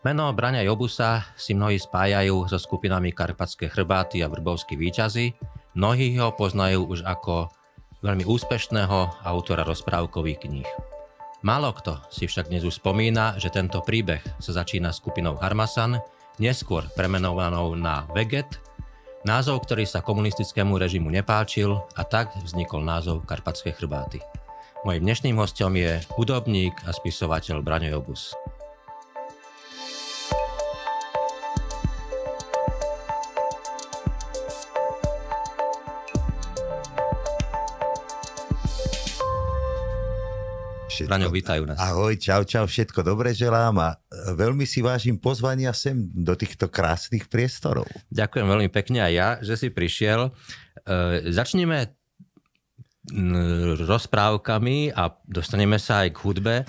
Meno Braňa Jobusa si mnohí spájajú so skupinami Karpatské chrbáty a Vrbovskí výťazy. Mnohí ho poznajú už ako veľmi úspešného autora rozprávkových kníh. Málo kto si však dnes už spomína, že tento príbeh sa začína skupinou Harmasan, neskôr premenovanou na Veget, názov, ktorý sa komunistickému režimu nepáčil a tak vznikol názov Karpatské chrbáty. Mojím dnešným hostom je hudobník a spisovateľ Braňo Jobus. Všetko. Braňo, vítajú nás. Ahoj, čau, čau, všetko dobre želám a veľmi si vážim pozvania sem do týchto krásnych priestorov. Ďakujem veľmi pekne aj ja, že si prišiel. E, začneme rozprávkami a dostaneme sa aj k hudbe. E,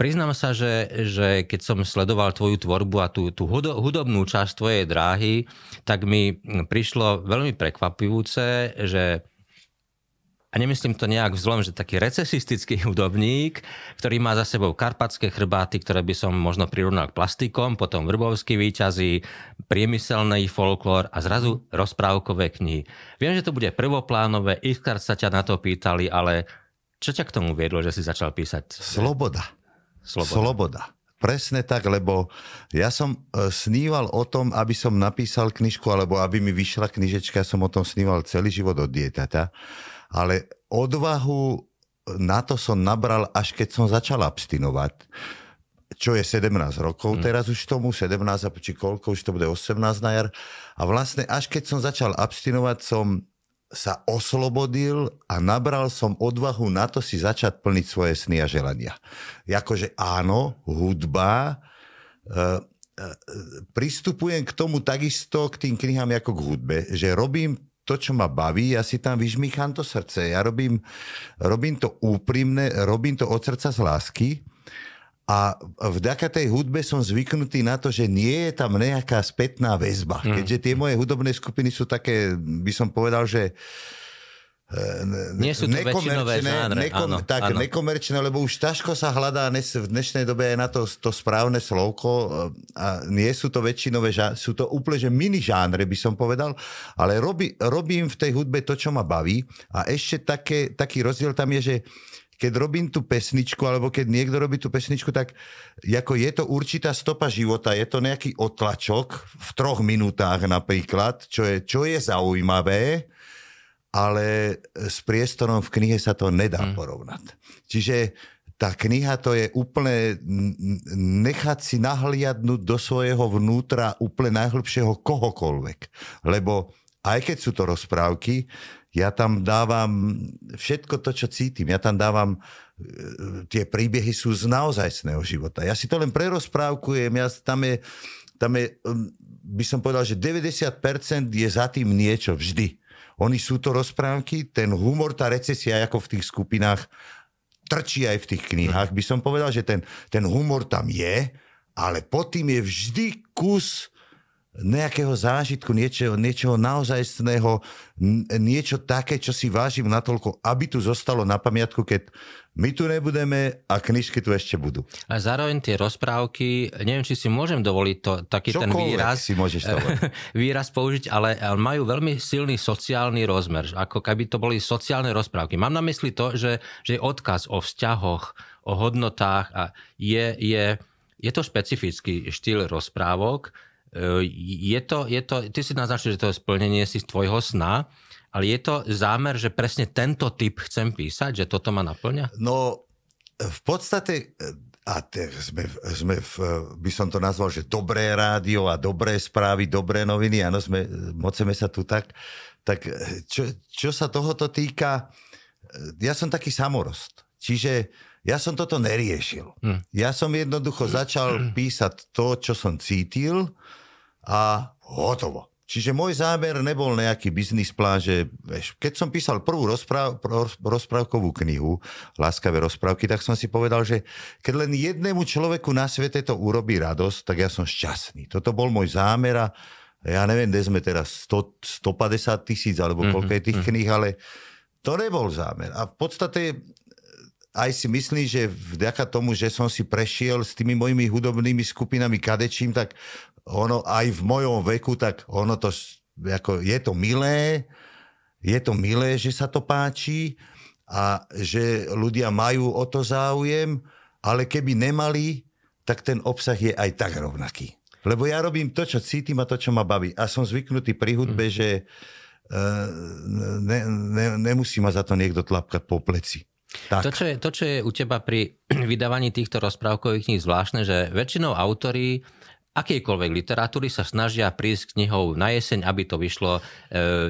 priznám sa, že, že keď som sledoval tvoju tvorbu a tú, tú hudobnú časť tvojej dráhy, tak mi prišlo veľmi prekvapujúce, že a nemyslím to nejak vzlom, že taký recesistický hudobník, ktorý má za sebou karpatské chrbáty, ktoré by som možno prirovnal k plastikom, potom vrbovský výťazí, priemyselný folklór a zrazu rozprávkové knihy. Viem, že to bude prvoplánové, iskar sa ťa na to pýtali, ale čo ťa k tomu viedlo, že si začal písať? Sloboda. Sloboda. Sloboda. Presne tak, lebo ja som e, sníval o tom, aby som napísal knižku, alebo aby mi vyšla knižečka, ja som o tom sníval celý život od dieťaťa ale odvahu na to som nabral, až keď som začal abstinovať čo je 17 rokov, mm. teraz už tomu, 17 a či koľko, už to bude 18 na jar. A vlastne až keď som začal abstinovať, som sa oslobodil a nabral som odvahu na to si začať plniť svoje sny a želania. Jakože áno, hudba, e, e, pristupujem k tomu takisto k tým knihám ako k hudbe, že robím to, čo ma baví, ja si tam vyžmýcham to srdce. Ja robím, robím to úprimne, robím to od srdca z lásky a vďaka tej hudbe som zvyknutý na to, že nie je tam nejaká spätná väzba. Mm. Keďže tie moje hudobné skupiny sú také, by som povedal, že uh, nie sú to väčšinové žánre. Nekom, áno, tak, áno. nekomerčné, lebo už ťažko sa hľadá v dnešnej dobe aj na to, to správne slovko a nie sú to väčšinové žánre, sú to úplne že mini žánre, by som povedal, ale robí, robím v tej hudbe to, čo ma baví a ešte také, taký rozdiel tam je, že keď robím tú pesničku, alebo keď niekto robí tú pesničku, tak ako je to určitá stopa života, je to nejaký otlačok v troch minútach napríklad, čo je, čo je zaujímavé, ale s priestorom v knihe sa to nedá hmm. porovnať. Čiže tá kniha to je úplne nechať si nahliadnúť do svojho vnútra úplne najhlbšieho kohokoľvek. Lebo aj keď sú to rozprávky, ja tam dávam všetko to, čo cítim. Ja tam dávam, e, tie príbehy sú z naozajstného života. Ja si to len prerozprávkujem, ja, tam je, tam je, by som povedal, že 90% je za tým niečo vždy. Oni sú to rozprávky, ten humor, tá recesia ako v tých skupinách trčí aj v tých knihách. By som povedal, že ten, ten humor tam je, ale pod tým je vždy kus nejakého zážitku, niečoho, niečoho naozajstného, niečo také, čo si vážim natoľko, aby tu zostalo na pamiatku, keď my tu nebudeme a knižky tu ešte budú. A zároveň tie rozprávky, neviem, či si môžem dovoliť to, taký Čokoľvek ten výraz, si môžeš výraz použiť, ale, ale majú veľmi silný sociálny rozmer, ako keby to boli sociálne rozprávky. Mám na mysli to, že, že je odkaz o vzťahoch, o hodnotách a je, je, je to špecifický štýl rozprávok, e, je to, je to, ty si naznačil, že to je splnenie si tvojho sna, ale je to zámer, že presne tento typ chcem písať, že toto ma naplňa? No, v podstate, a te, sme, sme v, by som to nazval, že dobré rádio a dobré správy, dobré noviny, áno, sme, moceme sa tu tak, tak čo, čo sa tohoto týka, ja som taký samorost. Čiže ja som toto neriešil. Hm. Ja som jednoducho začal písať to, čo som cítil a hotovo. Čiže môj zámer nebol nejaký biznis plán, že vieš, keď som písal prvú rozpráv, rozprávkovú knihu, Láskavé rozprávky, tak som si povedal, že keď len jednému človeku na svete to urobí radosť, tak ja som šťastný. Toto bol môj zámer a ja neviem, kde sme teraz, 100, 150 tisíc alebo mm-hmm. koľko je tých mm-hmm. kníh, ale to nebol zámer. A v podstate aj si myslím, že vďaka tomu, že som si prešiel s tými mojimi hudobnými skupinami kadečím, tak ono aj v mojom veku, tak ono to, ako, je to milé, je to milé, že sa to páči a že ľudia majú o to záujem, ale keby nemali, tak ten obsah je aj tak rovnaký. Lebo ja robím to, čo cítim a to, čo ma baví. A som zvyknutý pri hudbe, mm. že uh, ne, ne, nemusí ma za to niekto tlapkať po pleci. Tak. To, čo je, to, čo je u teba pri vydávaní týchto rozprávkových kníh zvláštne, že väčšinou autory akejkoľvek literatúry sa snažia prísť knihou na jeseň, aby to vyšlo e,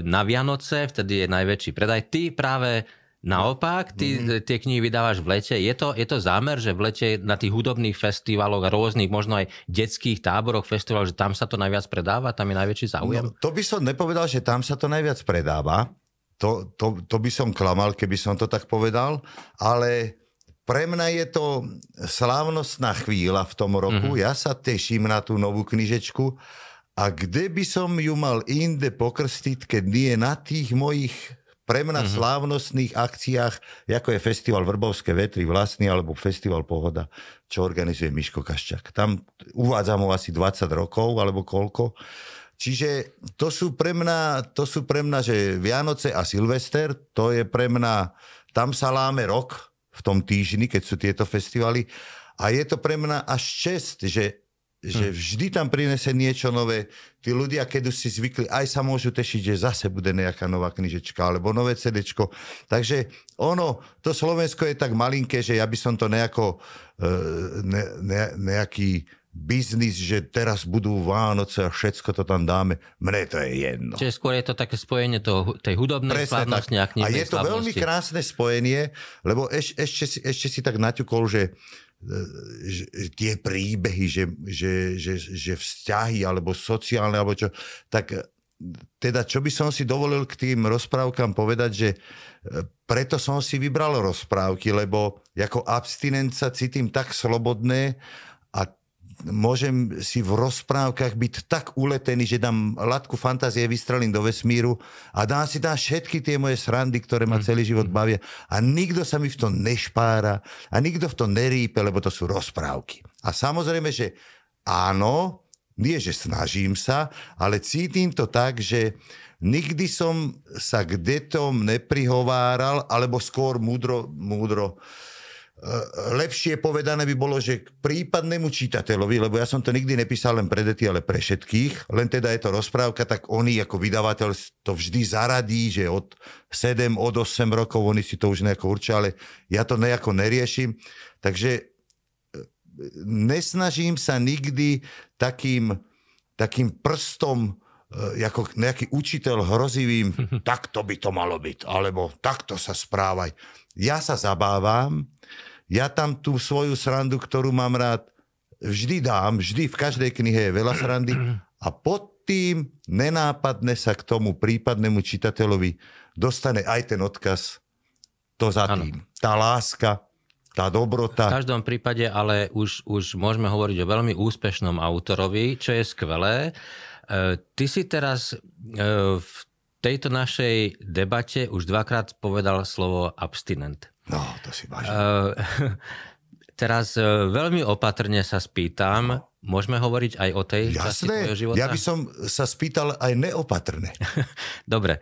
na Vianoce, vtedy je najväčší predaj. Ty práve Naopak, ty mm-hmm. tie knihy vydávaš v lete. Je to, je to zámer, že v lete na tých hudobných festivaloch, rôznych, možno aj detských táboroch, festivaloch, že tam sa to najviac predáva, tam je najväčší záujem? No, to by som nepovedal, že tam sa to najviac predáva. To, to, to by som klamal, keby som to tak povedal. Ale pre mňa je to slávnostná chvíľa v tom roku. Mm-hmm. Ja sa teším na tú novú knižečku. A kde by som ju mal inde pokrstiť, keď nie na tých mojich pre mňa mm-hmm. slávnostných akciách, ako je festival Vrbovské vetry vlastný, alebo festival Pohoda, čo organizuje Miško Kaščak. Tam uvádzam ho asi 20 rokov, alebo koľko. Čiže to sú pre mňa, to sú pre mňa, že Vianoce a Silvester, to je pre mňa, tam sa láme rok v tom týždni, keď sú tieto festivaly. A je to pre mňa až čest, že že hm. vždy tam prinese niečo nové. Tí ľudia, keď už si zvykli, aj sa môžu tešiť, že zase bude nejaká nová knižečka alebo nové CD. Takže ono, to Slovensko je tak malinké, že ja by som to nejako, e, ne, ne, nejaký biznis, že teraz budú Vánoce a všetko to tam dáme. Mne to je jedno. Čiže skôr je to také spojenie toho, tej hudobnej slávnosti a A je to slavnosti. veľmi krásne spojenie, lebo eš, ešte, si, ešte si tak naťukol, že že, tie príbehy, že, že, že, že vzťahy alebo sociálne, alebo čo, tak teda čo by som si dovolil k tým rozprávkam povedať, že e, preto som si vybral rozprávky, lebo ako abstinent sa cítim tak slobodné môžem si v rozprávkach byť tak uletený, že dám latku fantázie, vystrelím do vesmíru a dám si tam všetky tie moje srandy, ktoré ma celý život mhm. bavia a nikto sa mi v tom nešpára a nikto v tom nerípe, lebo to sú rozprávky. A samozrejme, že áno, nie, že snažím sa, ale cítim to tak, že nikdy som sa k detom neprihováral, alebo skôr múdro, múdro Eh, lepšie povedané by bolo, že k prípadnému čitateľovi, lebo ja som to nikdy nepísal len pre deti, ale pre všetkých, len teda je to rozprávka, tak oni ako vydavateľ to vždy zaradí, že od 7, od 8 rokov oni si to už nejako určia, ale ja to nejako neriešim. Takže eh, nesnažím sa nikdy takým, takým prstom eh, ako nejaký učiteľ hrozivým, takto by to malo byť, alebo takto sa správaj. Ja sa zabávam, ja tam tú svoju srandu, ktorú mám rád, vždy dám, vždy v každej knihe je veľa srandy a pod tým nenápadne sa k tomu prípadnému čitateľovi dostane aj ten odkaz, to za tým. Ano. Tá láska, tá dobrota. V každom prípade ale už, už môžeme hovoriť o veľmi úspešnom autorovi, čo je skvelé. E, ty si teraz e, v tejto našej debate už dvakrát povedal slovo abstinent. No, to si vážim. Uh, teraz uh, veľmi opatrne sa spýtam, no. môžeme hovoriť aj o tej Jasné, časti tvojho života? ja by som sa spýtal aj neopatrne. Dobre.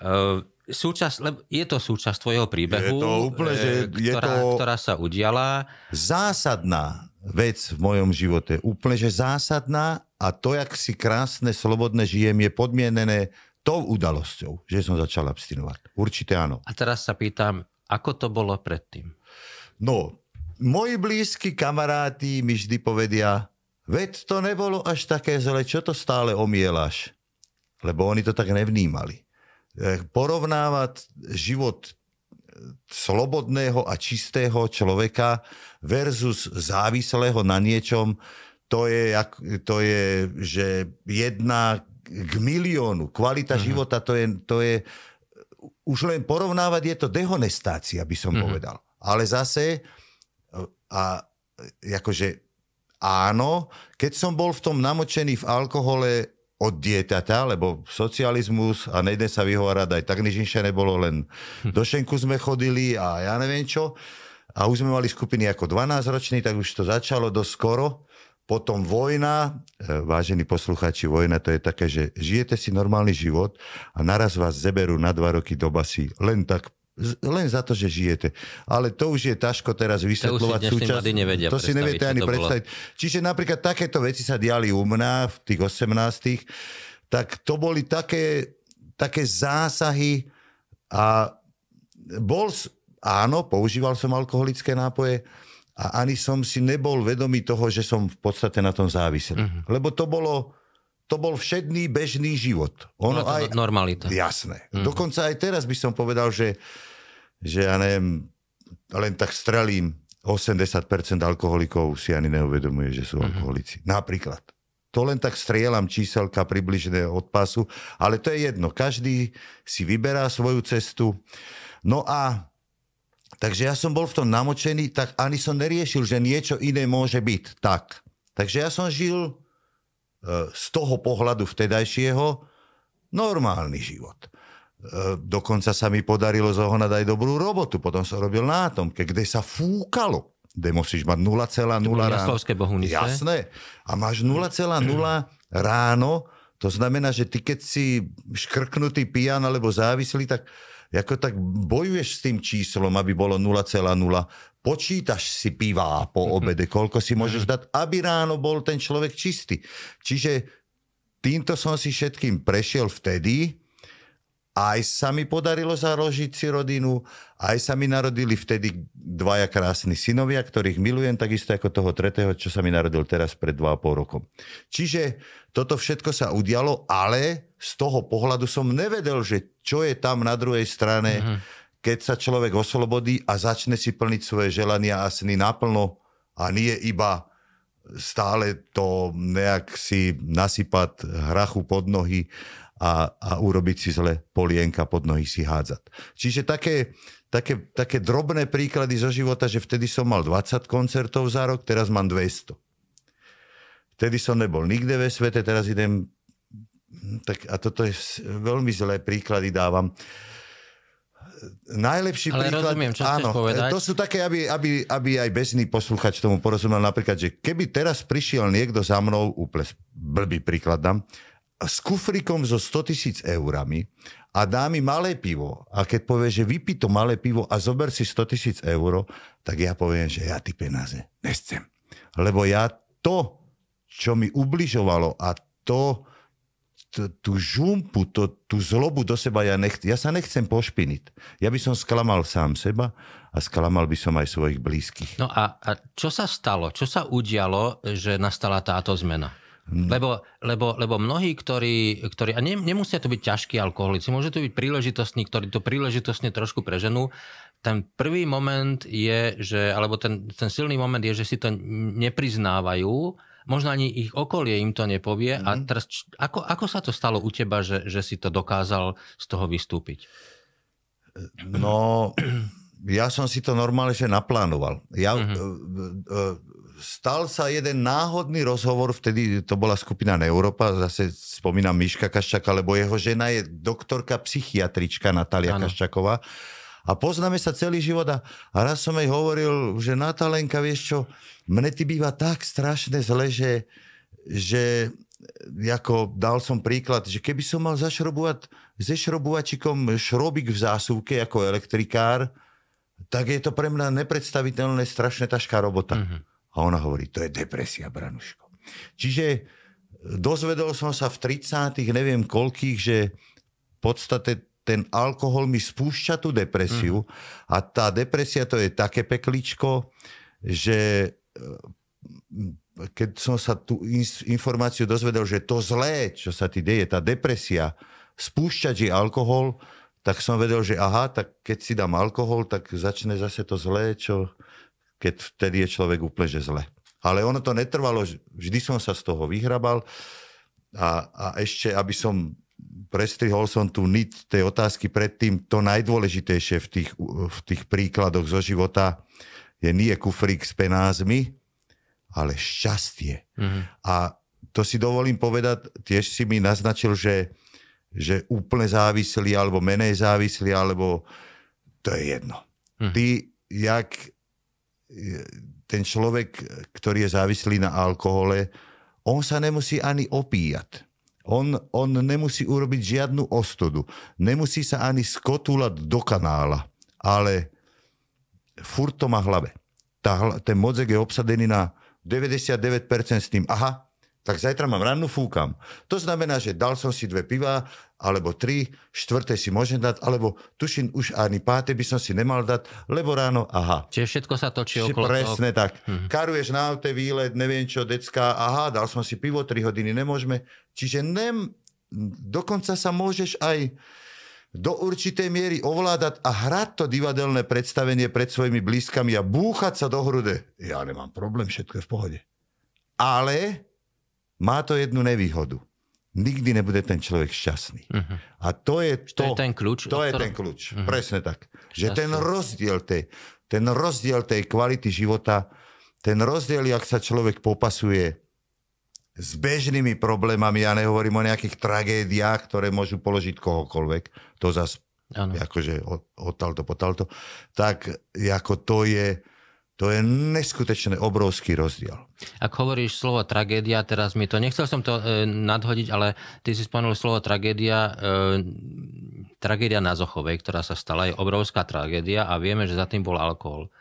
Uh, súčasť, lebo je to súčasť tvojho príbehu, je to úplne, že je ktorá, to ktorá sa udiala. Zásadná vec v mojom živote, úplne, že zásadná a to, jak si krásne, slobodné žijem, je podmienené tou udalosťou, že som začal abstinovať. Určite áno. A teraz sa pýtam, ako to bolo predtým? No, moji blízki kamaráti mi vždy povedia, veď to nebolo až také zle, čo to stále omielaš? Lebo oni to tak nevnímali. Eh, porovnávať život slobodného a čistého človeka versus závislého na niečom, to je, to je že jedna k miliónu. Kvalita mm-hmm. života to je, to je už len porovnávať je to dehonestácia, by som mm-hmm. povedal. Ale zase, a akože áno, keď som bol v tom namočený v alkohole od dieťaťa, lebo socializmus a nejde sa vyhovárať, aj tak nič nebolo, len hm. do šenku sme chodili a ja neviem čo. a už sme mali skupiny ako 12-roční, tak už to začalo dosť skoro. Potom vojna, e, vážení poslucháči, vojna to je také, že žijete si normálny život a naraz vás zeberú na dva roky do basy. Len tak len za to, že žijete. Ale to už je ťažko teraz vysvetľovať to súčasť. Nevedia to si neviete ani predstaviť. Bolo. Čiže napríklad takéto veci sa diali u mňa v tých 18 tak to boli také, také zásahy a bol, áno, používal som alkoholické nápoje, a ani som si nebol vedomý toho, že som v podstate na tom závisel. Uh-huh. Lebo to bolo, to bol všedný bežný život. Ono aj, normalita. Jasné. Uh-huh. Dokonca aj teraz by som povedal, že, že ja neviem, len tak strelím, 80% alkoholikov si ani neuvedomuje, že sú uh-huh. alkoholici. Napríklad. To len tak strieľam číselka približne od pasu, ale to je jedno. Každý si vyberá svoju cestu. No a Takže ja som bol v tom namočený, tak ani som neriešil, že niečo iné môže byť. Tak. Takže ja som žil e, z toho pohľadu vtedajšieho normálny život. E, dokonca sa mi podarilo zohnať aj dobrú robotu. Potom som robil na atomke, kde sa fúkalo. Kde musíš mať 0,0 ráno. Jasné. A máš 0,0 ráno, to znamená, že ty keď si škrknutý pijan alebo závislý, tak ako tak bojuješ s tým číslom, aby bolo 0,0. Počítaš si piva po mhm. obede, koľko si môžeš dať, aby ráno bol ten človek čistý. Čiže týmto som si všetkým prešiel vtedy, aj sa mi podarilo založiť si rodinu, aj sa mi narodili vtedy dvaja krásni synovia, ktorých milujem, takisto ako toho tretého, čo sa mi narodil teraz pred 2,5 rokom. Čiže toto všetko sa udialo, ale z toho pohľadu som nevedel, že čo je tam na druhej strane, mm-hmm. keď sa človek oslobodí a začne si plniť svoje želania a sny naplno a nie iba stále to nejak si nasypať hrachu pod nohy a, a urobiť si zle polienka pod nohy si hádzať. Čiže také, také, také drobné príklady zo života, že vtedy som mal 20 koncertov za rok, teraz mám 200. Vtedy som nebol nikde ve svete, teraz idem... Tak, a toto je veľmi zlé príklady dávam. Najlepší Ale príklad... rozumiem, čo áno, povedať. To sú také, aby, aby, aby aj bežný posluchač tomu porozumel. Napríklad, že keby teraz prišiel niekto za mnou, úplne blbý príklad dám, s kufrikom so 100 tisíc eurami a dá mi malé pivo a keď povie, že vypí to malé pivo a zober si 100 tisíc eur, tak ja poviem, že ja ty peniaze nechcem. Lebo ja to, čo mi ubližovalo a to, tú žumpu, to, tú zlobu do seba, ja, nech, ja sa nechcem pošpiniť. Ja by som sklamal sám seba a sklamal by som aj svojich blízkych. No a, a čo sa stalo? Čo sa udialo, že nastala táto zmena? Hmm. Lebo, lebo, lebo mnohí, ktorí, ktorí a ne, nemusia to byť ťažkí alkoholici, môže to byť príležitostní, ktorí to príležitostne trošku preženú. Ten prvý moment je, že, alebo ten, ten silný moment je, že si to nepriznávajú, možno ani ich okolie im to nepovie. Hmm. A teraz, ako, ako sa to stalo u teba, že, že si to dokázal z toho vystúpiť? No, ja som si to normálne že naplánoval. Ja, uh-huh. Stal sa jeden náhodný rozhovor, vtedy to bola skupina Neuropa, zase spomínam Miška Kaščaka, lebo jeho žena je doktorka psychiatrička Natália ano. Kaščaková. A poznáme sa celý život a, a raz som jej hovoril, že Natálenka, vieš čo, mne ty býva tak strašne zle, že, že ako dal som príklad, že keby som mal zašrobovať se šrobovačikom šrobik v zásuvke ako elektrikár, tak je to pre mňa nepredstaviteľné, strašne ťažká robota. Mm-hmm. A ona hovorí, to je depresia, Branuško. Čiže e, dozvedol som sa v 30 neviem koľkých, že v podstate ten alkohol mi spúšťa tú depresiu mm. a tá depresia to je také pekličko, že e, keď som sa tú informáciu dozvedel, že to zlé, čo sa ti deje, tá depresia, spúšťať je alkohol, tak som vedel, že aha, tak keď si dám alkohol, tak začne zase to zlé, čo, keď vtedy je človek úplne že zle. Ale ono to netrvalo, vždy som sa z toho vyhrabal a, a ešte, aby som prestrihol som tú nit tej otázky predtým, to najdôležitejšie v tých, v tých príkladoch zo života je nie kufrík s penázmi, ale šťastie. Mm-hmm. A to si dovolím povedať, tiež si mi naznačil, že, že úplne závislý, alebo menej závislý, alebo to je jedno. Mm-hmm. Ty, jak ten človek, ktorý je závislý na alkohole, on sa nemusí ani opíjať. On, on nemusí urobiť žiadnu ostudu. Nemusí sa ani skotúľať do kanála. Ale furt to má hlave. Tá, ten mozek je obsadený na 99% s tým, aha, tak zajtra mám rannú, fúkam. To znamená, že dal som si dve piva, alebo tri, štvrté si môžem dať, alebo tuším, už ani páté by som si nemal dať, lebo ráno, aha. Čiže všetko sa točí okolo Presne toho. tak. Mhm. Karuješ na aute, výlet, neviem čo, decka, aha, dal som si pivo, tri hodiny nemôžeme. Čiže nem, dokonca sa môžeš aj do určitej miery ovládať a hrať to divadelné predstavenie pred svojimi blízkami a búchať sa do hrude. Ja nemám problém, všetko je v pohode. Ale má to jednu nevýhodu. Nikdy nebude ten človek šťastný. Uh-huh. A to je to, to je ten kľúč. To je ten kľúč, uh-huh. presne tak. Že ten rozdiel, tej, ten rozdiel tej kvality života, ten rozdiel, jak sa človek popasuje s bežnými problémami, ja nehovorím o nejakých tragédiách, ktoré môžu položiť kohokoľvek, to zase akože odtalto, potalto, tak ako to je, to je neskutočne obrovský rozdiel. Ak hovoríš slovo tragédia, teraz mi to, nechcel som to e, nadhodiť, ale ty si spomenul slovo tragédia, e, tragédia na Zochovej, ktorá sa stala, je obrovská tragédia a vieme, že za tým bol alkohol.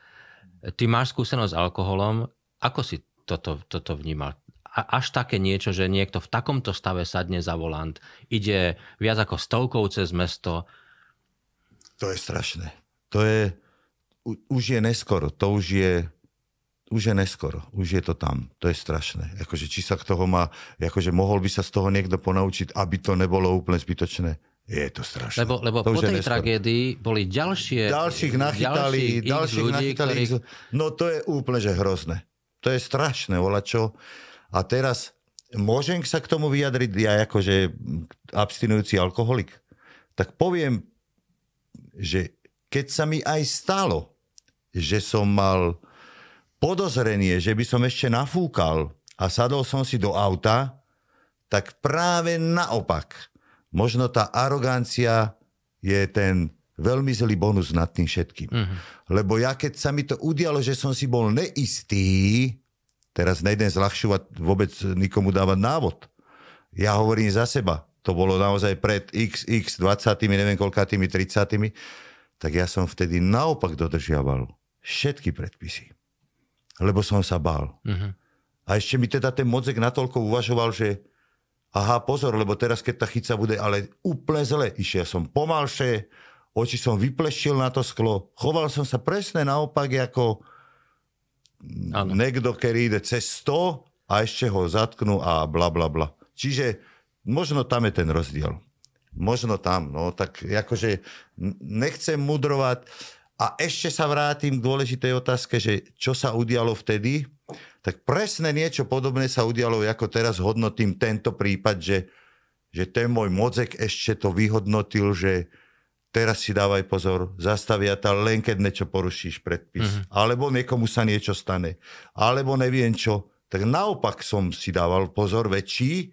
Ty máš skúsenosť s alkoholom, ako si toto, toto vnímal? A, až také niečo, že niekto v takomto stave sadne za volant, ide viac ako stovkou cez mesto. To je strašné. To je, už je neskoro, to už je, už je neskoro, už je to tam, to je strašné. Akože či sa k toho má, akože mohol by sa z toho niekto ponaučiť, aby to nebolo úplne zbytočné. Je to strašné. Lebo, lebo to po tej neskoro. tragédii boli ďalšie... Ďalších nachytali, ďalších, ďalších ľudí, nachytali. Ktorých... No to je úplne, že hrozné. To je strašné, čo. A teraz môžem sa k tomu vyjadriť ja akože abstinujúci alkoholik. Tak poviem, že keď sa mi aj stalo, že som mal podozrenie, že by som ešte nafúkal a sadol som si do auta, tak práve naopak. Možno tá arogancia je ten veľmi zlý bonus nad tým všetkým. Uh-huh. Lebo ja keď sa mi to udialo, že som si bol neistý, teraz nejdem zľahšovať vôbec nikomu dávať návod. Ja hovorím za seba. To bolo naozaj pred x, x 20, neviem koľkátými, 30 tak ja som vtedy naopak dodržiaval všetky predpisy. Lebo som sa bál. Uh-huh. A ešte mi teda ten mozek natoľko uvažoval, že aha, pozor, lebo teraz, keď tá chyca bude ale úplne zle, išiel som pomalšie, oči som vyplešil na to sklo, choval som sa presne naopak, ako ano. niekto, ktorý ide cez 100 a ešte ho zatknú a bla bla bla. Čiže možno tam je ten rozdiel. Možno tam, no tak akože nechcem mudrovať. A ešte sa vrátim k dôležitej otázke, že čo sa udialo vtedy, tak presne niečo podobné sa udialo, ako teraz hodnotím tento prípad, že, že ten môj mozek ešte to vyhodnotil, že teraz si dávaj pozor, zastavia ta len keď niečo porušíš predpis. Mm-hmm. Alebo niekomu sa niečo stane. Alebo neviem čo. Tak naopak som si dával pozor väčší.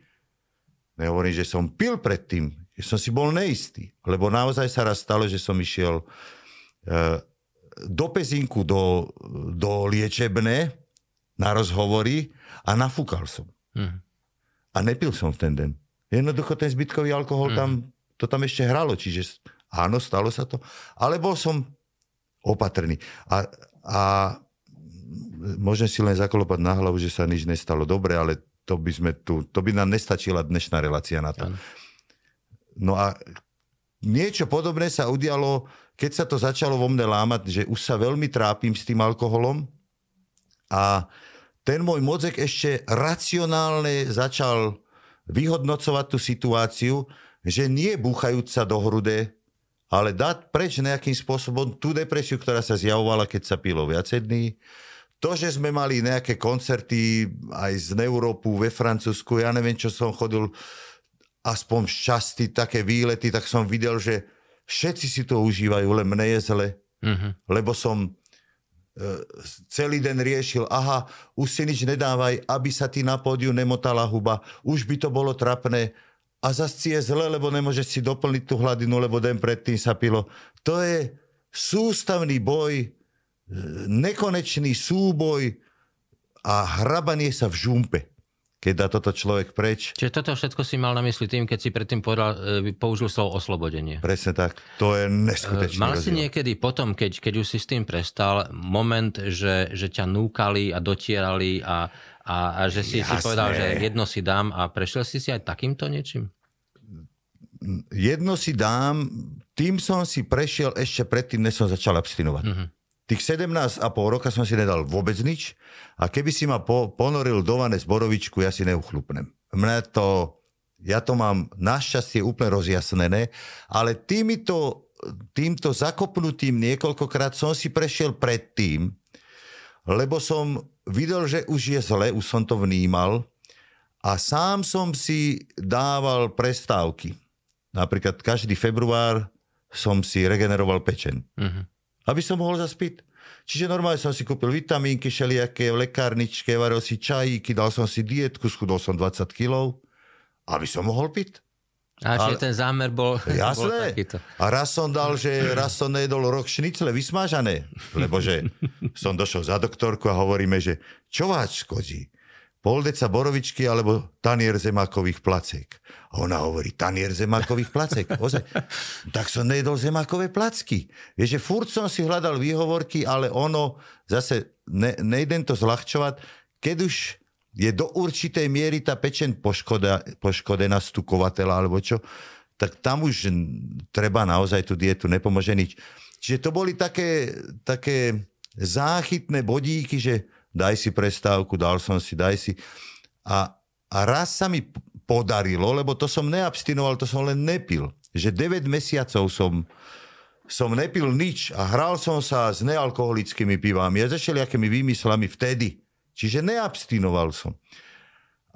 Nehovorím, že som pil predtým že som si bol neistý. Lebo naozaj sa raz stalo, že som išiel do Pezinku, do, do liečebné na rozhovory a nafúkal som. Mm. A nepil som v ten deň. Jednoducho ten zbytkový alkohol mm. tam, to tam ešte hralo, čiže áno, stalo sa to. Ale bol som opatrný. A, a môžem si len zakolopať na hlavu, že sa nič nestalo dobre, ale to by, sme tu, to by nám nestačila dnešná relácia na to. Ano. No a niečo podobné sa udialo, keď sa to začalo vo mne lámať, že už sa veľmi trápim s tým alkoholom a ten môj mozek ešte racionálne začal vyhodnocovať tú situáciu, že nie búchajúc sa do hrude, ale dať preč nejakým spôsobom tú depresiu, ktorá sa zjavovala, keď sa pilo viacej dní. To, že sme mali nejaké koncerty aj z Európu, ve Francúzsku, ja neviem, čo som chodil aspoň šťastí také výlety, tak som videl, že všetci si to užívajú, len mne je zle. Mm-hmm. Lebo som e, celý den riešil, aha, už si nič nedávaj, aby sa ti na pódiu nemotala huba, už by to bolo trapné a zase je zle, lebo nemôžeš si doplniť tú hladinu, lebo den predtým sa pilo. To je sústavný boj nekonečný súboj a hrabanie sa v žumpe keď dá toto človek preč. Čiže toto všetko si mal na mysli tým, keď si predtým povedal, e, použil slovo oslobodenie. Presne tak. To je neskutočné. Mal si niekedy potom, keď, keď už si s tým prestal, moment, že, že ťa núkali a dotierali a, a, a že si Jasné. si povedal, že jedno si dám a prešiel si si aj takýmto niečím? Jedno si dám, tým som si prešiel ešte predtým, než som začal abstinovať. Mm-hmm. Tých 17 a pol roka som si nedal vôbec nič a keby si ma po, ponoril do vane z borovičku, ja si neuchlupnem. Mne to, ja to mám našťastie úplne rozjasnené, ale týmito, týmto zakopnutým niekoľkokrát som si prešiel predtým, lebo som videl, že už je zle, už som to vnímal a sám som si dával prestávky. Napríklad každý február som si regeneroval pečen. Uh-huh aby som mohol zaspiť. Čiže normálne som si kúpil vitamínky všelijaké v lekárničke, varil si čajíky, dal som si dietku, schudol som 20 kg, aby som mohol piť. A Ale... ten zámer bol, jasné. bol takýto. A raz som dal, že raz som nejedol rok šnicle vysmážané, lebo že som došiel za doktorku a hovoríme, že čo vás škodí? Pol deca borovičky alebo tanier zemákových placek. A ona hovorí, tanier zemákových placek. Ozaj. Tak som nejedol zemákové placky. Je, že furt som si hľadal výhovorky, ale ono, zase ne, nejdem to zľahčovať, keď už je do určitej miery tá pečen poškoda, poškodená stukovateľa alebo čo, tak tam už treba naozaj tú dietu, nepomôže nič. Čiže to boli také, také záchytné bodíky, že daj si prestávku, dal som si, daj si. A, a raz sa mi podarilo, lebo to som neabstinoval, to som len nepil. Že 9 mesiacov som, som nepil nič a hral som sa s nealkoholickými pivami a začali akými výmyslami vtedy. Čiže neabstinoval som.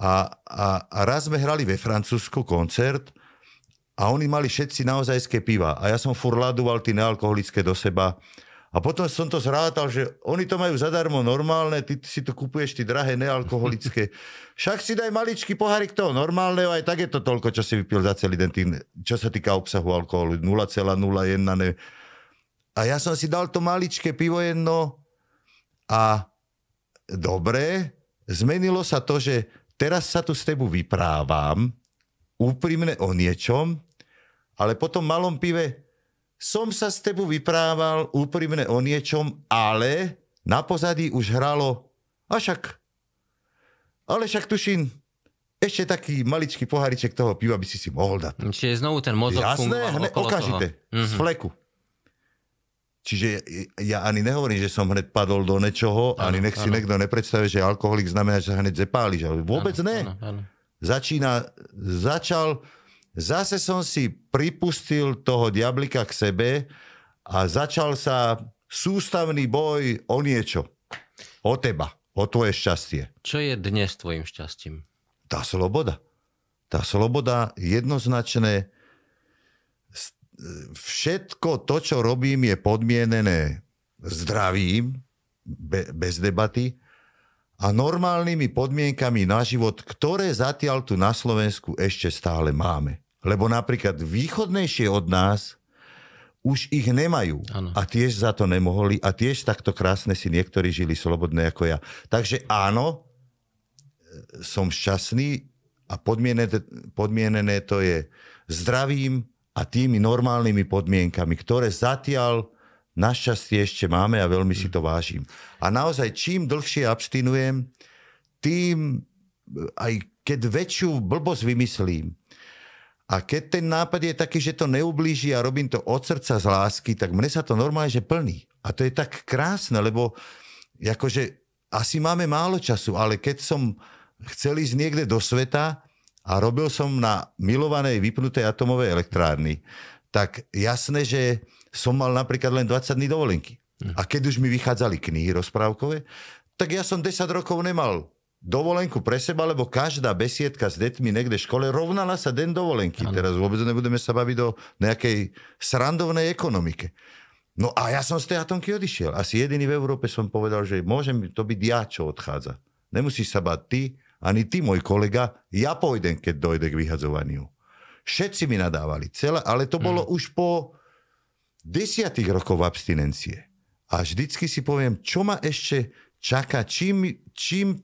A, a, a raz sme hrali ve Francúzsku koncert a oni mali všetci naozajské piva. A ja som fur ladoval tie nealkoholické do seba a potom som to zrátal, že oni to majú zadarmo normálne, ty si to kupuješ, ty drahé nealkoholické. Však si daj maličký pohárik toho normálneho, aj tak je to toľko, čo si vypil za celý den, čo sa týka obsahu alkoholu, 0,01. Ne. A ja som si dal to maličké pivo jedno a dobre, zmenilo sa to, že teraz sa tu s tebou vyprávam, úprimne o niečom, ale potom malom pive som sa s tebou vyprával úprimne o niečom, ale na pozadí už hralo, a však, ale však tuším, ešte taký maličký pohariček toho piva by si si mohol dať. Čiže znovu ten mozog Jasné, hne, okamžite, toho. z mhm. fleku. Čiže ja ani nehovorím, že som hneď padol do niečoho, ano, ani nech si ano. niekto nepredstavuje, že alkoholik znamená, že sa hneď zepáliš. Ale vôbec ano, ne. Ano, ano. Začína, začal zase som si pripustil toho diablika k sebe a začal sa sústavný boj o niečo. O teba, o tvoje šťastie. Čo je dnes tvojim šťastím? Tá sloboda. Tá sloboda jednoznačné. Všetko to, čo robím, je podmienené zdravím, be, bez debaty a normálnymi podmienkami na život, ktoré zatiaľ tu na Slovensku ešte stále máme. Lebo napríklad východnejšie od nás už ich nemajú. Ano. A tiež za to nemohli a tiež takto krásne si niektorí žili slobodné ako ja. Takže áno, som šťastný a podmienené, podmienené to je zdravím a tými normálnymi podmienkami, ktoré zatiaľ našťastie ešte máme a veľmi si to vážim. A naozaj, čím dlhšie abstinujem, tým aj keď väčšiu blbosť vymyslím, a keď ten nápad je taký, že to neublíži a robím to od srdca z lásky, tak mne sa to normálne, že plní. A to je tak krásne, lebo akože asi máme málo času, ale keď som chcel ísť niekde do sveta a robil som na milovanej vypnutej atomovej elektrárny, tak jasné, že som mal napríklad len 20 dní dovolenky. Hm. A keď už mi vychádzali knihy rozprávkové, tak ja som 10 rokov nemal dovolenku pre seba, lebo každá besiedka s deťmi niekde v škole rovnala sa den dovolenky. Ano. Teraz vôbec nebudeme sa baviť o nejakej srandovnej ekonomike. No a ja som z tej atomky odišiel. Asi jediný v Európe som povedal, že môžem to byť ja, čo odchádza. Nemusíš sa bať ty, ani ty, môj kolega, ja pôjdem, keď dojde k vyhadzovaniu. Všetci mi nadávali, celé, ale to bolo mm. už po desiatých rokov abstinencie. a vždycky si poviem, čo ma ešte čaká, čím, čím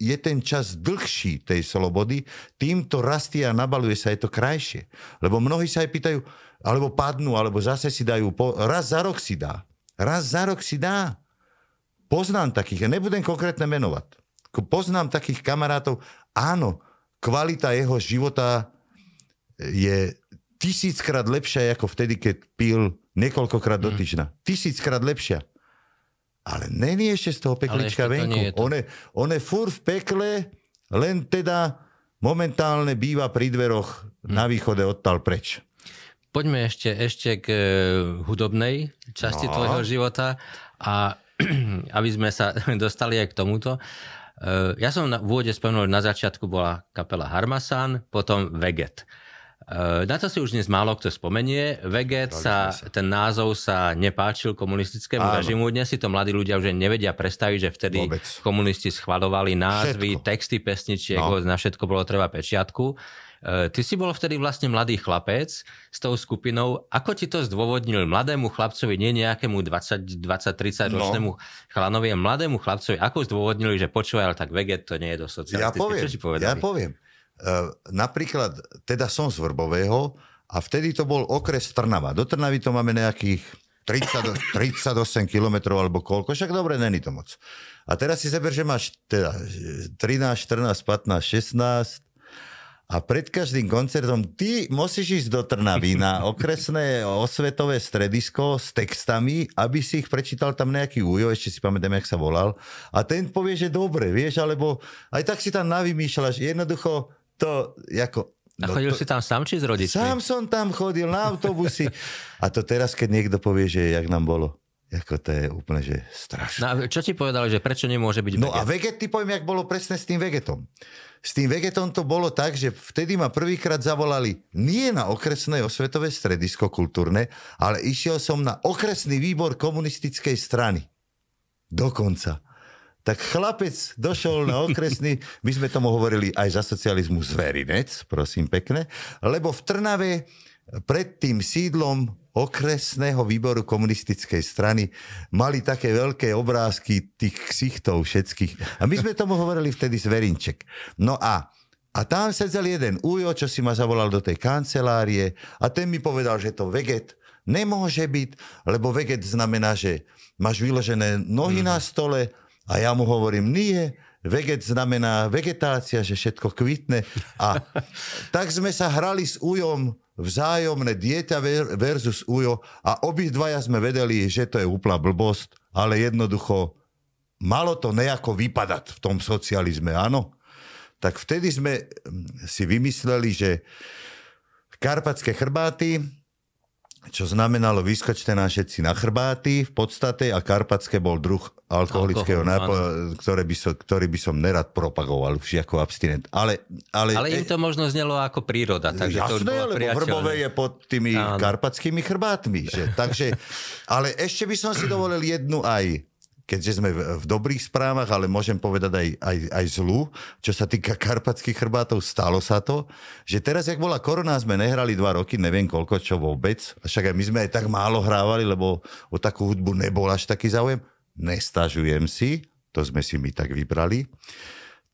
je ten čas dlhší tej slobody, tým to rastie a nabaluje sa, je to krajšie. Lebo mnohí sa aj pýtajú, alebo padnú, alebo zase si dajú, po, raz za rok si dá. Raz za rok si dá. Poznám takých, ja nebudem konkrétne menovať. Poznám takých kamarátov, áno, kvalita jeho života je tisíckrát lepšia ako vtedy, keď pil niekoľkokrát do mm. týždňa. Tisíckrát lepšia. Ale není ešte z toho peklička venku. On je, on je fur v pekle, len teda momentálne býva pri dveroch hmm. na východe odtal preč. Poďme ešte, ešte k e, hudobnej časti no. tvojho života a aby sme sa dostali aj k tomuto. E, ja som na, v úvode spomenul, na začiatku bola kapela Harmasan, potom Veget. Eh, na to si už dnes málo kto spomenie. Veget sa, ten názov sa nepáčil komunistickému Áno. režimu. Dnes si to mladí ľudia už nevedia predstaviť, že vtedy Vôbec. komunisti schvalovali názvy, všetko. texty pesničiek, no. na všetko bolo treba pečiatku. Eh, ty si bol vtedy vlastne mladý chlapec s tou skupinou. Ako ti to zdôvodnil mladému chlapcovi, nie nejakému 20, 20 30 no. ročnému chlanovi, mladému chlapcovi, ako zdôvodnili, že počúvaj, ale tak veget to nie je do socialistické. Ja poviem, Čo ti povedali? ja poviem. Eh, napríklad, teda som z Vrbového a vtedy to bol okres Trnava. Do Trnavy to máme nejakých 30, 38 kilometrov alebo koľko, však dobre, není to moc. A teraz si zeber, že máš teda 13, 14, 15, 16 a pred každým koncertom ty musíš ísť do Trnavy na okresné osvetové stredisko s textami, aby si ich prečítal tam nejaký ujo, ešte si pamätám, jak sa volal. A ten povie, že dobre, vieš, alebo aj tak si tam navymýšľaš. Jednoducho to ako... A no chodil to, si tam sám či s rodičmi? Sám som tam chodil na autobusy. A to teraz, keď niekto povie, že jak nám bolo. Ako to je úplne, že strašné. No, čo ti povedali, že prečo nemôže byť No veget? a veget, ty poviem, jak bolo presne s tým vegetom. S tým vegetom to bolo tak, že vtedy ma prvýkrát zavolali nie na okresné osvetové stredisko kultúrne, ale išiel som na okresný výbor komunistickej strany. Dokonca tak chlapec došol na okresný, my sme tomu hovorili aj za socializmu zverinec, prosím pekne, lebo v Trnave pred tým sídlom okresného výboru komunistickej strany mali také veľké obrázky tých ksichtov všetkých. A my sme tomu hovorili vtedy zverinček. No a a tam sedel jeden ujo, čo si ma zavolal do tej kancelárie a ten mi povedal, že to veget nemôže byť, lebo veget znamená, že máš vyložené nohy mm. na stole, a ja mu hovorím, nie, veget znamená vegetácia, že všetko kvitne. A tak sme sa hrali s ujom vzájomné dieťa versus ujo a obidvaja sme vedeli, že to je úplná blbosť, ale jednoducho malo to nejako vypadať v tom socializme, áno. Tak vtedy sme hm, si vymysleli, že Karpatské chrbáty čo znamenalo vyskočte nám všetci na chrbáty v podstate a karpatské bol druh alkoholického nápoja, ktoré by som, ktorý by som nerad propagoval už ako abstinent. Ale, ale, ale im to možno znelo ako príroda. Takže jasné, to lebo Vrbové je pod tými áno. karpatskými chrbátmi. Že? Takže, ale ešte by som si dovolil jednu aj keďže sme v, v dobrých správach, ale môžem povedať aj, aj, aj zlú, čo sa týka karpatských chrbátov, stalo sa to, že teraz, jak bola korona, sme nehrali dva roky, neviem koľko, čo vôbec, však aj my sme aj tak málo hrávali, lebo o takú hudbu nebol až taký záujem, nestažujem si, to sme si my tak vybrali,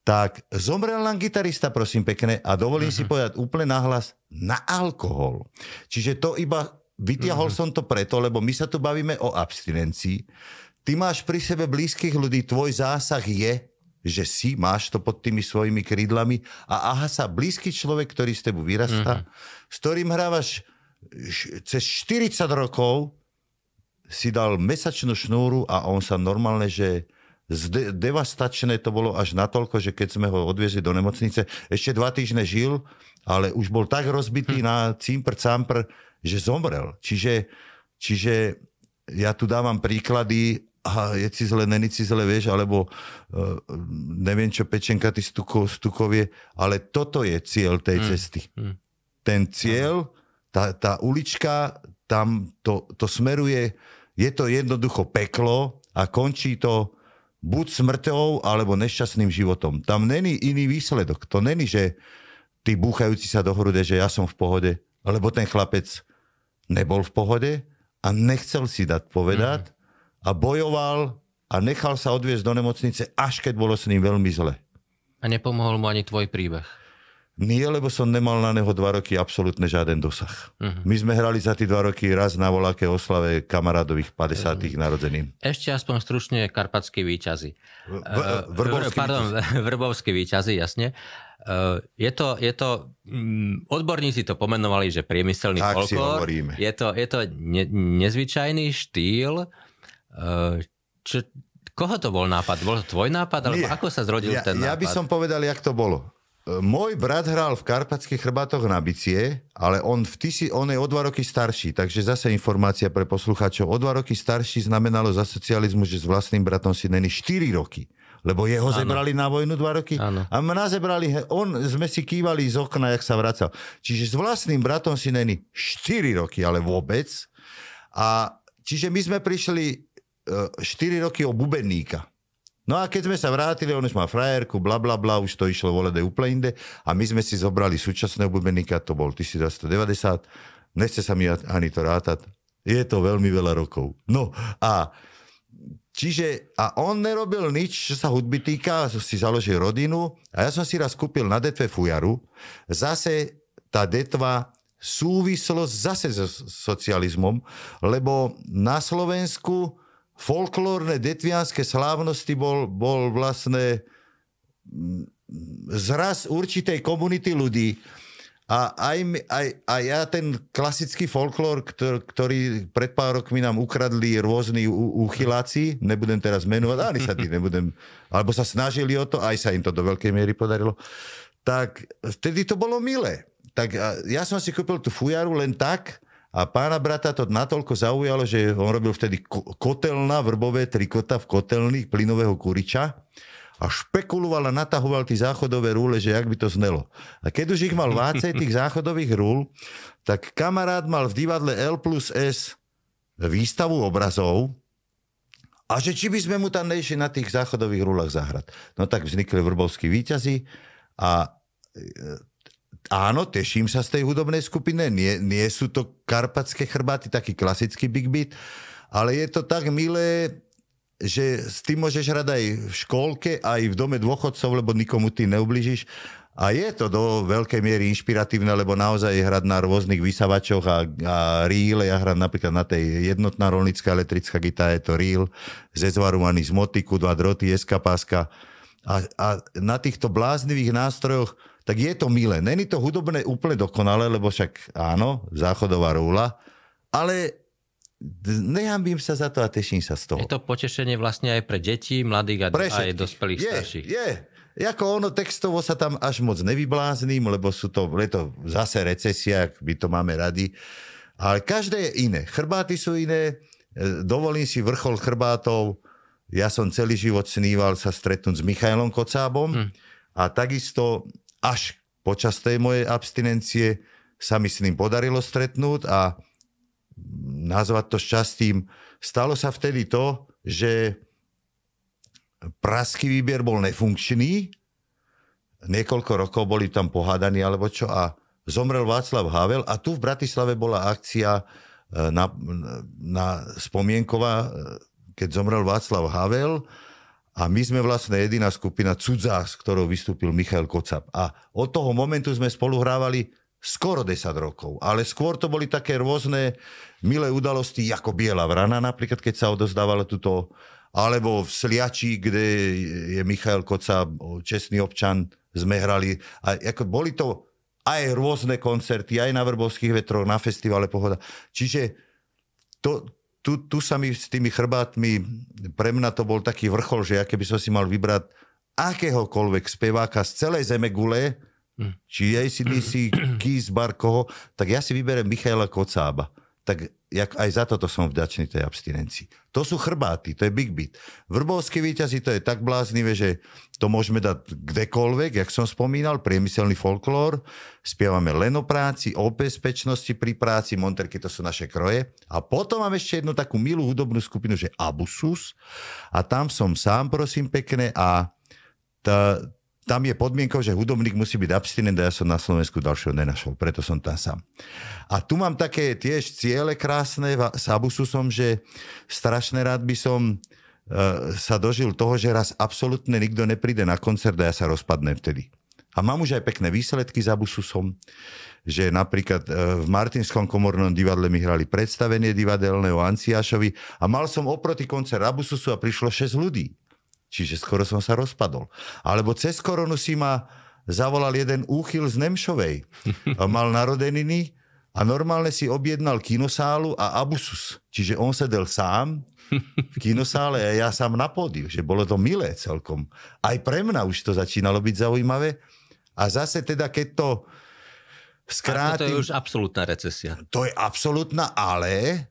tak zomrel nám gitarista, prosím pekne, a dovolím uh-huh. si mhm. povedať úplne nahlas, na alkohol. Čiže to iba vytiahol uh-huh. som to preto, lebo my sa tu bavíme o abstinencii, ty máš pri sebe blízkych ľudí, tvoj zásah je, že si máš to pod tými svojimi krídlami a aha sa blízky človek, ktorý z tebu vyrastá, mm-hmm. s ktorým hrávaš cez 40 rokov, si dal mesačnú šnúru a on sa normálne, že zde, devastačné to bolo až natoľko, že keď sme ho odviezli do nemocnice, ešte dva týždne žil, ale už bol tak rozbitý hm. na cimpr campr, že zomrel. Čiže, čiže ja tu dávam príklady a je ci zle, není ci zle, vieš, alebo uh, neviem čo pečenka ty stuko, stukovie, ale toto je cieľ tej mm. cesty. Mm. Ten cieľ, tá, tá ulička, tam to, to smeruje, je to jednoducho peklo a končí to buď smrťou, alebo nešťastným životom. Tam není iný výsledok. To není, že ty búchajúci sa do hrude, že ja som v pohode, alebo ten chlapec nebol v pohode a nechcel si dať povedať, mm a bojoval a nechal sa odviezť do nemocnice, až keď bolo s ním veľmi zle. A nepomohol mu ani tvoj príbeh. Nie, lebo som nemal na neho dva roky absolútne žiaden dosah. Uh-huh. My sme hrali za tie dva roky raz na voláke oslave kamarádových 50. Uh-huh. narodenín. Ešte aspoň stručne karpatskí výťazy. V, vrbovský Pardon, vrbovský výťazy, jasne. Uh, je to, je to um, odborníci to pomenovali, že priemyselný tak folklór. Je to, je to ne, nezvyčajný štýl. Čo, koho to bol nápad? Bol to tvoj nápad? Alebo Nie. ako sa zrodil ja, ten nápad? Ja by som povedal, jak to bolo. Môj brat hral v Karpatských chrbátoch na bicie, ale on, v tisi, on je o dva roky starší, takže zase informácia pre poslucháčov. O dva roky starší znamenalo za socializmu, že s vlastným bratom si není 4 roky. Lebo jeho ano. zebrali na vojnu dva roky ano. a mňa zebrali, on, sme si kývali z okna, jak sa vracal. Čiže s vlastným bratom si není 4 roky, ale vôbec. A čiže my sme prišli 4 e, roky o bubeníka. No a keď sme sa vrátili, on už má frajerku, bla bla bla, už to išlo volede úplne inde a my sme si zobrali súčasného bubeníka, to bol 1990, nechce sa mi ani to rátať, je to veľmi veľa rokov. No a Čiže, a on nerobil nič, čo sa hudby týka, si založil rodinu a ja som si raz kúpil na detve fujaru. Zase tá detva súvislosť zase so socializmom, lebo na Slovensku folklórne detvianské slávnosti bol, bol vlastne mm, zraz určitej komunity ľudí. A aj, aj, aj ja ten klasický folklór, ktorý, ktorý pred pár rokmi nám ukradli rôzni úchyláci, nebudem teraz menovať, ani sa tým nebudem, alebo sa snažili o to, aj sa im to do veľkej miery podarilo, tak vtedy to bolo milé. Tak ja som si kúpil tú fujaru len tak, a pána brata to natoľko zaujalo, že on robil vtedy kotelná, vrbové trikota v kotelných plynového kuriča a špekuloval a natahoval tie záchodové rúle, že jak by to znelo. A keď už ich mal vácej tých záchodových rúl, tak kamarát mal v divadle L plus S výstavu obrazov a že či by sme mu tam nešli na tých záchodových rúlach zahrať. No tak vznikli vrbovskí výťazí a e, áno, teším sa z tej hudobnej skupiny, nie, nie sú to karpatské chrbáty, taký klasický big beat, ale je to tak milé, že s tým môžeš hrať aj v škôlke, aj v dome dôchodcov, lebo nikomu ty neubližíš. A je to do veľkej miery inšpiratívne, lebo naozaj hrať na rôznych vysavačoch a, a reel. Ja hrám napríklad na tej jednotná rolnická elektrická gitara, je to reel, zezvarovaný z motiku, dva droty, eskapáska. A, a na týchto bláznivých nástrojoch tak je to milé. Není to hudobné úplne dokonalé, lebo však áno, záchodová rúla, ale nehambím sa za to a teším sa z toho. Je to potešenie vlastne aj pre deti, mladých a pre aj dospelých je, starších. Je, Jako ono textovo sa tam až moc nevyblázním, lebo sú to, je to zase recesia, by to máme radi. Ale každé je iné. Chrbáty sú iné, e, dovolím si vrchol chrbátov. Ja som celý život sníval sa stretnúť s Michailom Kocábom hm. a takisto až počas tej mojej abstinencie sa mi s ním podarilo stretnúť a nazvať to šťastím. Stalo sa vtedy to, že praský výber bol nefunkčný, niekoľko rokov boli tam pohádaní alebo čo a zomrel Václav Havel a tu v Bratislave bola akcia e, na, na spomienková, e, keď zomrel Václav Havel a my sme vlastne jediná skupina cudzá, s ktorou vystúpil Michal Kocap. A od toho momentu sme spolu hrávali skoro 10 rokov. Ale skôr to boli také rôzne milé udalosti, ako Biela vrana napríklad, keď sa odozdávalo túto alebo v Sliači, kde je Michal Koca, čestný občan, sme hrali. A ako boli to aj rôzne koncerty, aj na Vrbovských vetroch, na festivale Pohoda. Čiže to, tu, tu sa mi s tými chrbátmi, pre mňa to bol taký vrchol, že ja keby som si mal vybrať akéhokoľvek speváka z celej zeme gule, hm. či ACDC, Keys, Bar, koho, tak ja si vyberem Michaela Kocába. Tak jak aj za toto som vďačný tej abstinencii. To sú chrbáty, to je big beat. Vrbovské výťazí to je tak bláznivé, že to môžeme dať kdekoľvek, jak som spomínal, priemyselný folklór, spievame len o práci, o bezpečnosti pri práci, monterky to sú naše kroje. A potom mám ešte jednu takú milú hudobnú skupinu, že Abusus. A tam som sám, prosím pekne, a tam je podmienkou, že hudobník musí byť abstinent a ja som na Slovensku ďalšieho nenašol, preto som tam sám. A tu mám také tiež ciele krásne s Abususom, že strašne rád by som uh, sa dožil toho, že raz absolútne nikto nepríde na koncert a ja sa rozpadnem vtedy. A mám už aj pekné výsledky s Abususom, že napríklad uh, v Martinskom komornom divadle mi hrali predstavenie divadelné o Anciášovi a mal som oproti koncert Abususu a prišlo 6 ľudí. Čiže skoro som sa rozpadol. Alebo cez koronu si ma zavolal jeden úchyl z Nemšovej. Mal narodeniny a normálne si objednal kinosálu a abusus. Čiže on sedel sám v kinosále a ja sám na pódiu. Že bolo to milé celkom. Aj pre mňa už to začínalo byť zaujímavé. A zase teda, keď to skrátim... A to je už absolútna recesia. To je absolútna, ale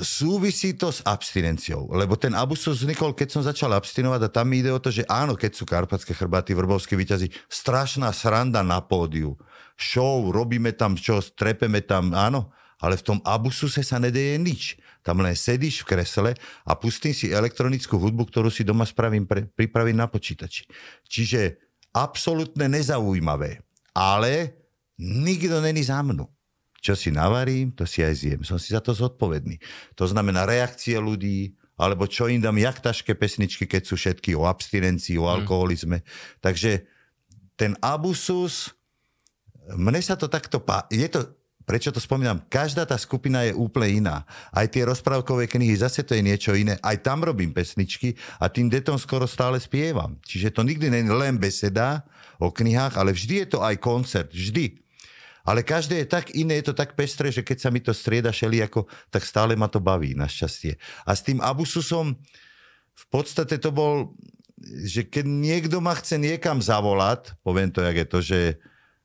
súvisí to s abstinenciou, lebo ten abusus vznikol, keď som začal abstinovať a tam ide o to, že áno, keď sú karpatské chrbáty, vrbovské vyťazí, strašná sranda na pódiu, show, robíme tam čo, trepeme tam, áno, ale v tom abususe sa nedeje nič. Tam len sedíš v kresle a pustím si elektronickú hudbu, ktorú si doma spravím, pre, pripravím na počítači. Čiže absolútne nezaujímavé, ale nikto není za mnou čo si navarím, to si aj zjem. Som si za to zodpovedný. To znamená reakcie ľudí, alebo čo im dám, jak taške pesničky, keď sú všetky o abstinencii, o mhm. alkoholizme. Mm. Takže ten abusus, mne sa to takto pá... Je to, prečo to spomínam, každá tá skupina je úplne iná. Aj tie rozprávkové knihy, zase to je niečo iné. Aj tam robím pesničky a tým detom skoro stále spievam. Čiže to nikdy nie je len beseda o knihách, ale vždy je to aj koncert. Vždy. Ale každé je tak iné, je to tak pestré, že keď sa mi to strieda ako, tak stále ma to baví, našťastie. A s tým Abususom v podstate to bol, že keď niekto ma chce niekam zavolať, poviem to, jak je to, že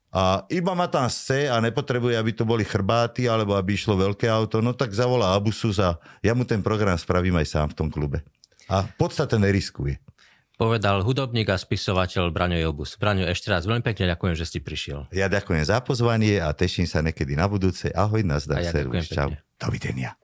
a iba ma tam chce a nepotrebuje, aby to boli chrbáty alebo aby išlo veľké auto, no tak zavolá Abusus a ja mu ten program spravím aj sám v tom klube. A v podstate neriskuje povedal hudobník a spisovateľ Braňo Jobus. Braňo, ešte raz veľmi pekne ďakujem, že si prišiel. Ja ďakujem za pozvanie a teším sa nekedy na budúce. Ahoj, nazdar, ja servus, čau. Dovidenia.